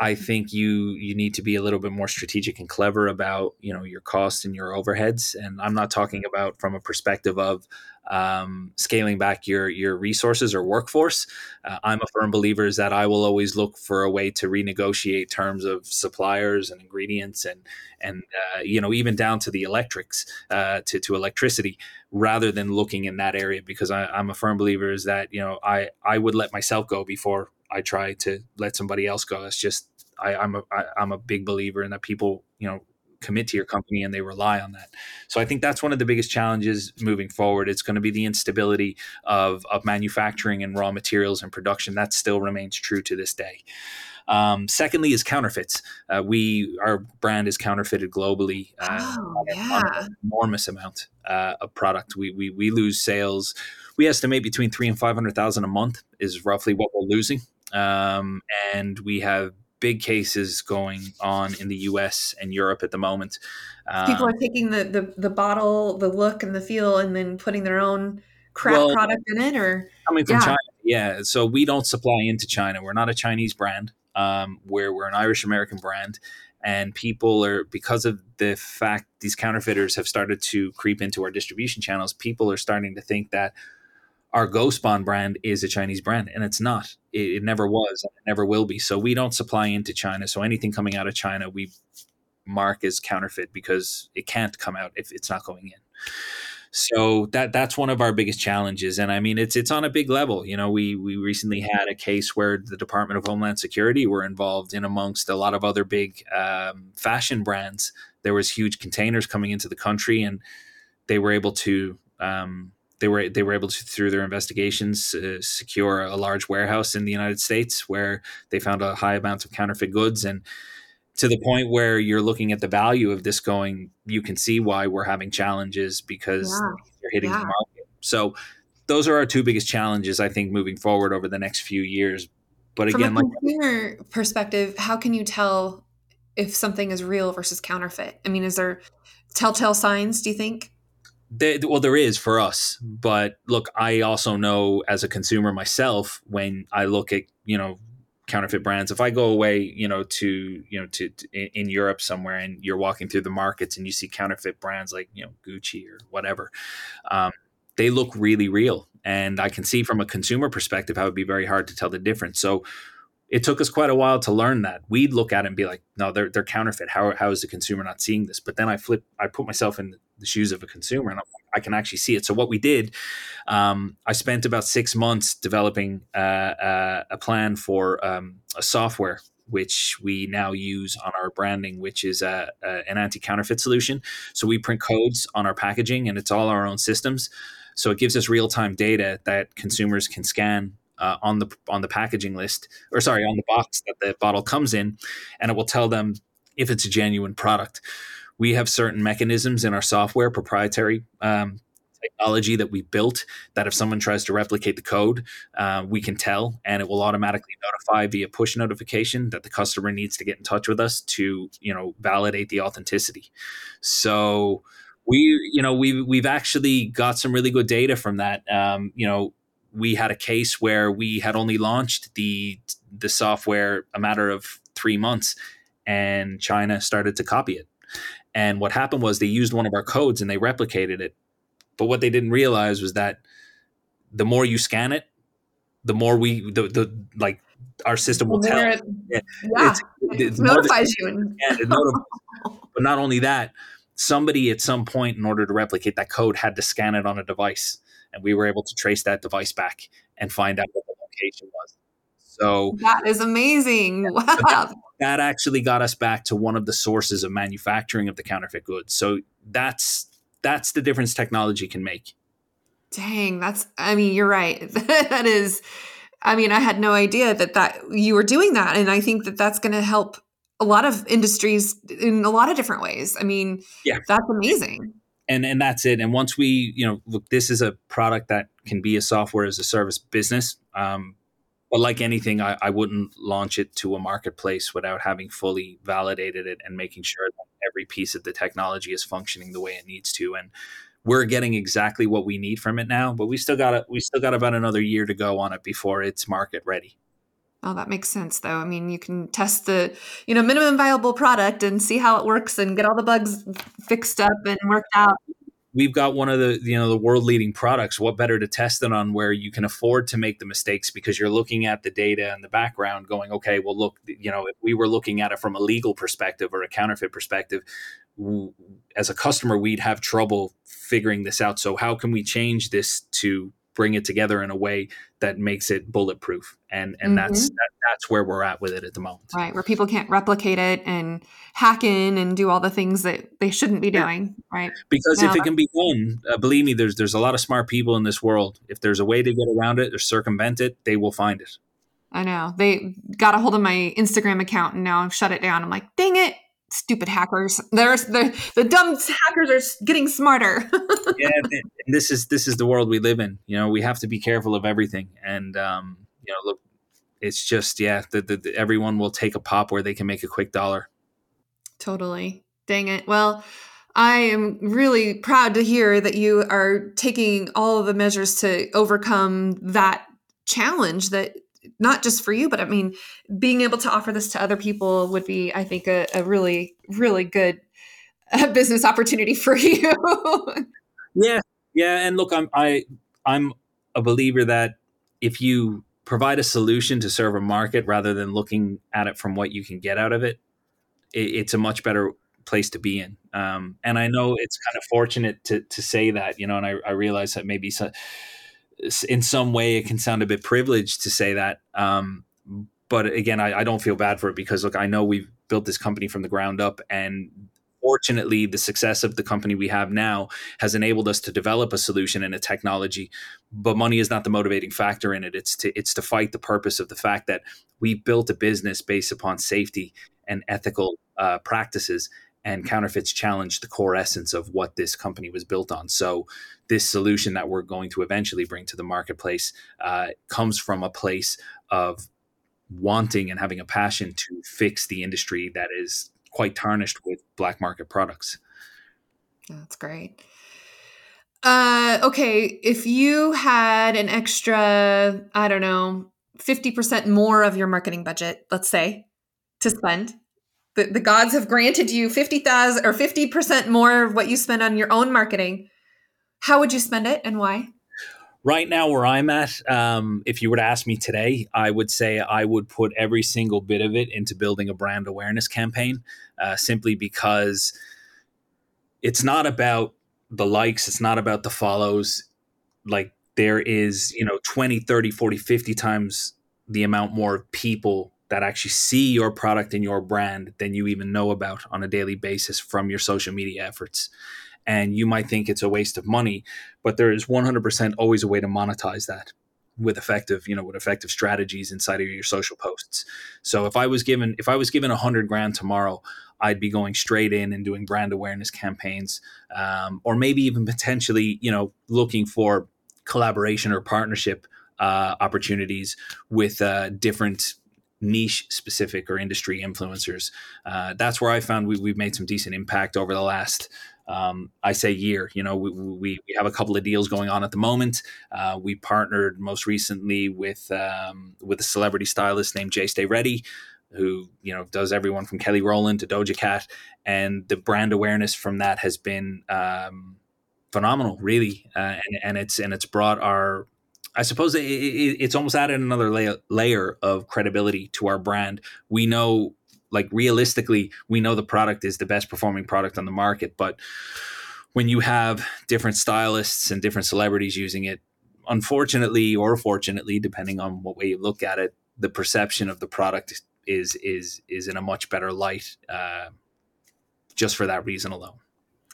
I think you you need to be a little bit more strategic and clever about you know your costs and your overheads. And I'm not talking about from a perspective of um, scaling back your your resources or workforce. Uh, I'm a firm believer is that I will always look for a way to renegotiate terms of suppliers and ingredients and and uh, you know even down to the electrics uh, to to electricity rather than looking in that area because I, I'm a firm believer is that you know I I would let myself go before I try to let somebody else go. It's just I, I'm a I, I'm a big believer in that people you know commit to your company and they rely on that. So I think that's one of the biggest challenges moving forward. It's going to be the instability of, of manufacturing and raw materials and production. That still remains true to this day. Um, secondly, is counterfeits. Uh, we our brand is counterfeited globally. Uh, oh, yeah. enormous amount uh, of product. We, we we lose sales. We estimate between three and five hundred thousand a month is roughly what we're losing. Um, and we have big cases going on in the US and Europe at the moment. Um, People are taking the, the, the bottle, the look and the feel, and then putting their own crap well, product in it, or coming from yeah. China. Yeah, so we don't supply into China. We're not a Chinese brand. Um, where we're an Irish American brand, and people are because of the fact these counterfeiters have started to creep into our distribution channels. People are starting to think that our Ghost Bond brand is a Chinese brand, and it's not. It, it never was, and it never will be. So we don't supply into China. So anything coming out of China, we mark as counterfeit because it can't come out if it's not going in. So that that's one of our biggest challenges, and I mean it's it's on a big level. You know, we we recently had a case where the Department of Homeland Security were involved in amongst a lot of other big um, fashion brands. There was huge containers coming into the country, and they were able to um, they were they were able to through their investigations uh, secure a large warehouse in the United States where they found a high amount of counterfeit goods and to the point where you're looking at the value of this going you can see why we're having challenges because Yeah. you're hitting Yeah. the market so those are our two biggest challenges i think moving forward over the next few years but From again a like consumer perspective, how can you tell if something is real versus counterfeit? I mean, is there telltale signs, do you think? Well, there is for us, but look, I also know as a consumer myself when I look at you know counterfeit brands. If I go away, you know, to you know to, to in, in Europe somewhere, and you're walking through the markets and you see counterfeit brands like you know Gucci or whatever, um, they look really real, and I can see from a consumer perspective how it'd be very hard to tell the difference. So. It took us quite a while to learn that. We'd look at it and be like, "No, they're they're counterfeit. How how is the consumer not seeing this?" But then I flip, I put myself in the shoes of a consumer, and I'm can actually see it. So what we did, um, I spent about six months developing uh, uh, a plan for um, a software which we now use on our branding, which is a, a, an anti-counterfeit solution. So we print codes on our packaging, and it's all our own systems. So it gives us real-time data that consumers can scan uh, on the on the packaging list, or sorry, on the box that the bottle comes in, and it will tell them if it's a genuine product we have certain mechanisms in our software, proprietary um, technology that we built, that if someone tries to replicate the code, uh, we can tell, and it will automatically notify via push notification that the customer needs to get in touch with us to, you know, validate the authenticity. So we, you know, we we've actually got some really good data from that. Um, you know, we had a case where we had only launched the the software a matter of three months, and China started to copy it. And what happened was they used one of our codes and they replicated it. But what they didn't realize was that the more you scan it, the more we the, the like our system will tell. it- Yeah. It's- it the- notifies you. And, it notifies. but not only that, somebody at some point, in order to replicate that code, had to scan it on a device, and we were able to trace that device back and find out what the location was. So that is amazing. Wow. that actually got us back to one of the sources of manufacturing of the counterfeit goods. So that's that's the difference technology can make. Dang, that's I mean, you're right. that is I mean, I had no idea that that you were doing that and I think that that's going to help a lot of industries in a lot of different ways. I mean, Yeah. that's amazing. And and that's it. And once we, you know, look, this is a product that can be a software as a service business. Um, but like anything, I, I wouldn't launch it to a marketplace without having fully validated it and making sure that every piece of the technology is functioning the way it needs to. And we're getting exactly what we need from it now, but we still got we still got about another year to go on it before it's market ready. Oh, that makes sense though. I mean, you can test the, you know, minimum viable product and see how it works and get all the bugs fixed up and worked out. We've got one of the you know the world leading products. What better to test it on where you can afford to make the mistakes because you're looking at the data and the background going okay well look you know if we were looking at it from a legal perspective or a counterfeit perspective as a customer we'd have trouble figuring this out. So how can we change this to bring it together in a way that makes it bulletproof and and that's that, that's where we're at with it at the moment Right, where people can't replicate it and hack in and do all the things that they shouldn't be Yeah. doing, right? because Yeah, if it can be done uh, believe me there's there's a lot of smart people in this world if there's a way to get around it or circumvent it they will find it I know. They got a hold of my Instagram account and now I've shut it down. I'm like, dang it, stupid hackers. There's the the dumb hackers are getting smarter. yeah and this is this is the world we live in you know we have to be careful of everything and um you know look it's just yeah the, everyone will take a pop where they can make a quick dollar totally. Dang it. Well, I am really proud to hear that you are taking all of the measures to overcome that challenge that not just for you, but I mean, being able to offer this to other people would be, I think, a, a really, really good uh, business opportunity for you. yeah yeah and look i'm i i'm a believer that if you provide a solution to serve a market rather than looking at it from what you can get out of it, it it's a much better place to be in. Um, and I know it's kind of fortunate to to say that, you know, and I, I realize that maybe so, in some way it can sound a bit privileged to say that. Um, but again, I, I don't feel bad for it because look, I know we've built this company from the ground up and fortunately the success of the company we have now has enabled us to develop a solution and a technology but money is not the motivating factor in it it's to it's to fight the purpose of the fact that we built a business based upon safety and ethical uh, practices and counterfeits challenge the core essence of what this company was built on so this solution that we're going to eventually bring to the marketplace uh, comes from a place of wanting and having a passion to fix the industry that is quite tarnished with black market products. That's great. Uh, okay, if you had an extra, I don't know, 50% more of your marketing budget, let's say, to spend, the, the gods have granted you 50,000 or 50% more of what you spend on your own marketing. How would you spend it and why? right now where i'm at um, if you were to ask me today i would say i would put every single bit of it into building a brand awareness campaign uh, simply because it's not about the likes it's not about the follows like there is you know 20 30 40 50 times the amount more of people that actually see your product and your brand than you even know about on a daily basis from your social media efforts. And you might think it's a waste of money but there is 100% always a way to monetize that with effective you know with effective strategies inside of your social posts. So if i was given if i was given a hundred grand tomorrow i'd be going straight in and doing brand awareness campaigns um, or maybe even potentially you know looking for collaboration or partnership uh, opportunities with uh, different niche specific or industry influencers. Uh, that's where I found we, have made some decent impact over the last um, I say year. You know, we, we, we, have a couple of deals going on at the moment. Uh, we partnered most recently with um, with a celebrity stylist named Jay Stay Ready, who you know does everyone from Kelly Rowland to Doja Cat, and the brand awareness from that has been um, phenomenal, really, uh, and, and it's and it's brought our I suppose it, it, it's almost added another layer, layer of credibility to our brand. We know like realistically, we know the product is the best performing product on the market, but when you have different stylists and different celebrities using it, unfortunately or fortunately, depending on what way you look at it, the perception of the product is is is in a much better light uh, just for that reason alone.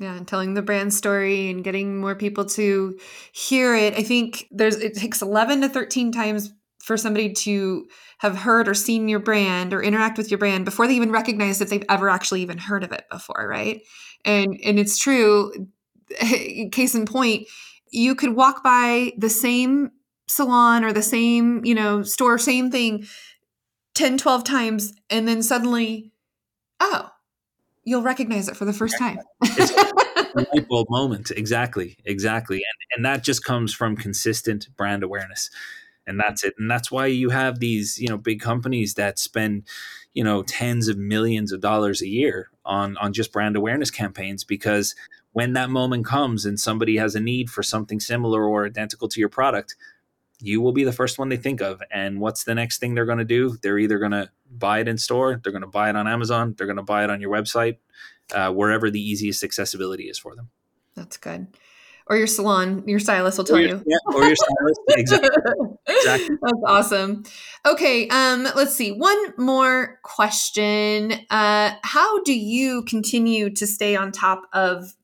Yeah, and telling the brand story and getting more people to hear it. I think there's it takes 11 to 13 times for somebody to have heard or seen your brand or interact with your brand before they even recognize that they've ever actually even heard of it before, right? And and it's true. Case in point, you could walk by the same salon or the same, you know, store, same thing 10, 12 times, and then suddenly, oh, you'll recognize it for the first time. it's a light bulb moment. Exactly. Exactly. And and that just comes from consistent brand awareness and that's it and that's why you have these you know big companies that spend you know tens of millions of dollars a year on on just brand awareness campaigns because when that moment comes and somebody has a need for something similar or identical to your product you will be the first one they think of and what's the next thing they're going to do they're either going to buy it in store they're going to buy it on amazon they're going to buy it on your website uh, wherever the easiest accessibility is for them that's good or your salon, your stylist will tell your, you. Yeah, or your stylist. exactly. exactly. That's awesome. Okay, um, let's see. One more question. Uh, how do you continue to stay on top of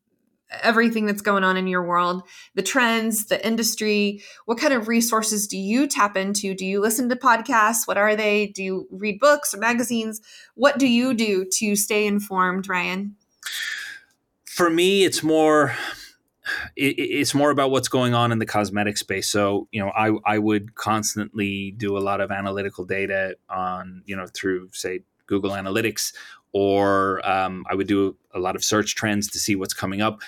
everything that's going on in your world, the trends, the industry? What kind of resources do you tap into? Do you listen to podcasts? What are they? Do you read books or magazines? What do you do to stay informed, Ryan? For me, it's more it's more about what's going on in the cosmetic space. So, you know, I, I would constantly do a lot of analytical data on, you know, through, say, Google Analytics, or um, I would do a lot of search trends to see what's coming up.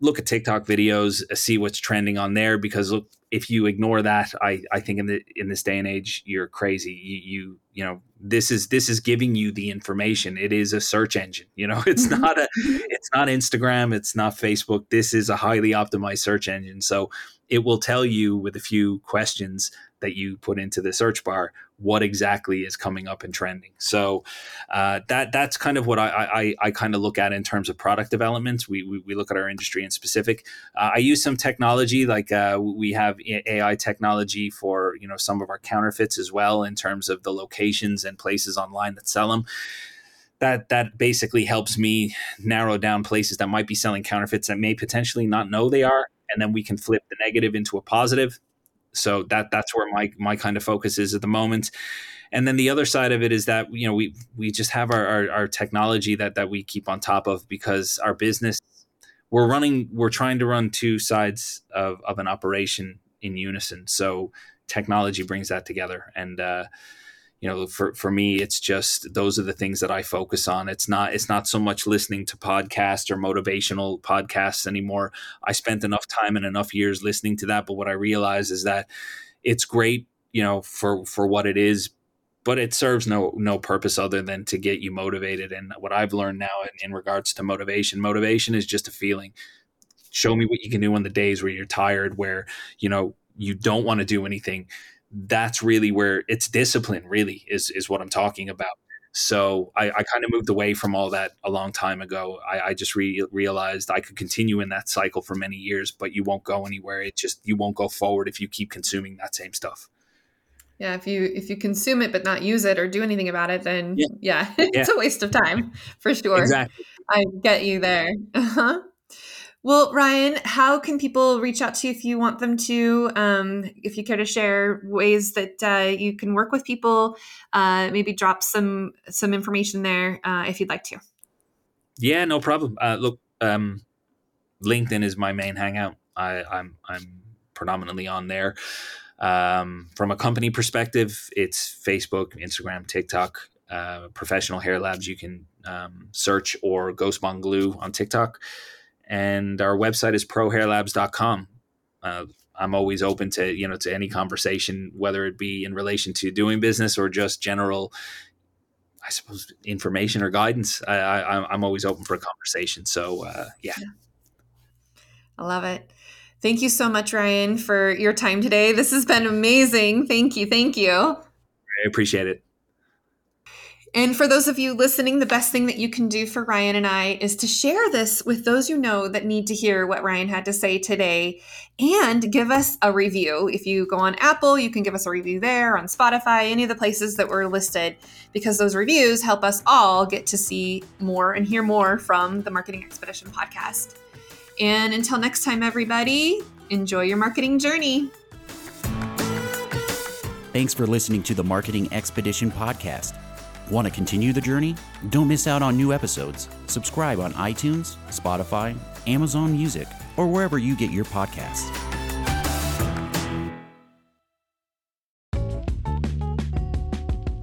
Look at TikTok videos, uh, see what's trending on there. Because look, if you ignore that, I, I think in the in this day and age, you're crazy. You, you you know this is this is giving you the information it is a search engine you know it's mm-hmm. not a it's not instagram it's not facebook this is a highly optimized search engine so it will tell you with a few questions that you put into the search bar, what exactly is coming up and trending. So uh, that that's kind of what I, I, I kind of look at in terms of product development. We, we, we look at our industry in specific. Uh, I use some technology like uh, we have AI technology for you know some of our counterfeits as well in terms of the locations and places online that sell them that that basically helps me narrow down places that might be selling counterfeits that may potentially not know they are and then we can flip the negative into a positive so that that's where my my kind of focus is at the moment. And then the other side of it is that you know we we just have our, our, our technology that that we keep on top of because our business we're running we're trying to run two sides of, of an operation in unison. So technology brings that together. And uh, you know for for me it's just those are the things that I focus on. It's not it's not so much listening to podcasts or motivational podcasts anymore. I spent enough time and enough years listening to that but what I realize is that it's great you know for for what it is but it serves no no purpose other than to get you motivated. And what I've learned now in, in regards to motivation motivation is just a feeling. Show me what you can do on the days where you're tired where you know you don't want to do anything that's really where it's discipline really is is what i'm talking about. So i, I kind of moved away from all that a long time ago. I, I just re- realized i could continue in that cycle for many years but you won't go anywhere. It just you won't go forward if you keep consuming that same stuff. Yeah if you if you consume it but not use it or do anything about it then yeah, yeah it's yeah. a waste of time for sure. Exactly. I get you there. Uh-huh well, Ryan, how can people reach out to you if you want them to? Um, if you care to share ways that uh, you can work with people, uh, maybe drop some some information there uh, if you'd like to. Yeah, no problem. Uh, look, um, LinkedIn is my main hangout. I, I'm I'm predominantly on there. Um, from a company perspective, it's Facebook, Instagram, TikTok. Uh, professional hair labs you can um, search or Ghost Bond Glue on TikTok and our website is prohairlabs.com. Uh, I'm always open to you know to any conversation, whether it be in relation to doing business or just general, I suppose, information or guidance. I, I, am always open for a conversation. So uh, yeah. yeah, I love it. Thank you so much, Ryan, for your time today. This has been amazing. Thank you. Thank you. I appreciate it. And for those of you listening, the best thing that you can do for Ryan and I is to share this with those you know that need to hear what Ryan had to say today and give us a review. If you go on Apple, you can give us a review there, on Spotify, any of the places that were listed, because those reviews help us all get to see more and hear more from the Marketing Expedition podcast. And until next time, everybody, enjoy your marketing journey. Thanks for listening to the Marketing Expedition podcast. Want to continue the journey? Don't miss out on new episodes. Subscribe on iTunes, Spotify, Amazon Music, or wherever you get your podcasts.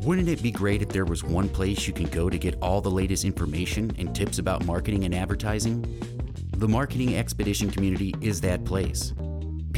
Wouldn't it be great if there was one place you can go to get all the latest information and tips about marketing and advertising? The Marketing Expedition community is that place.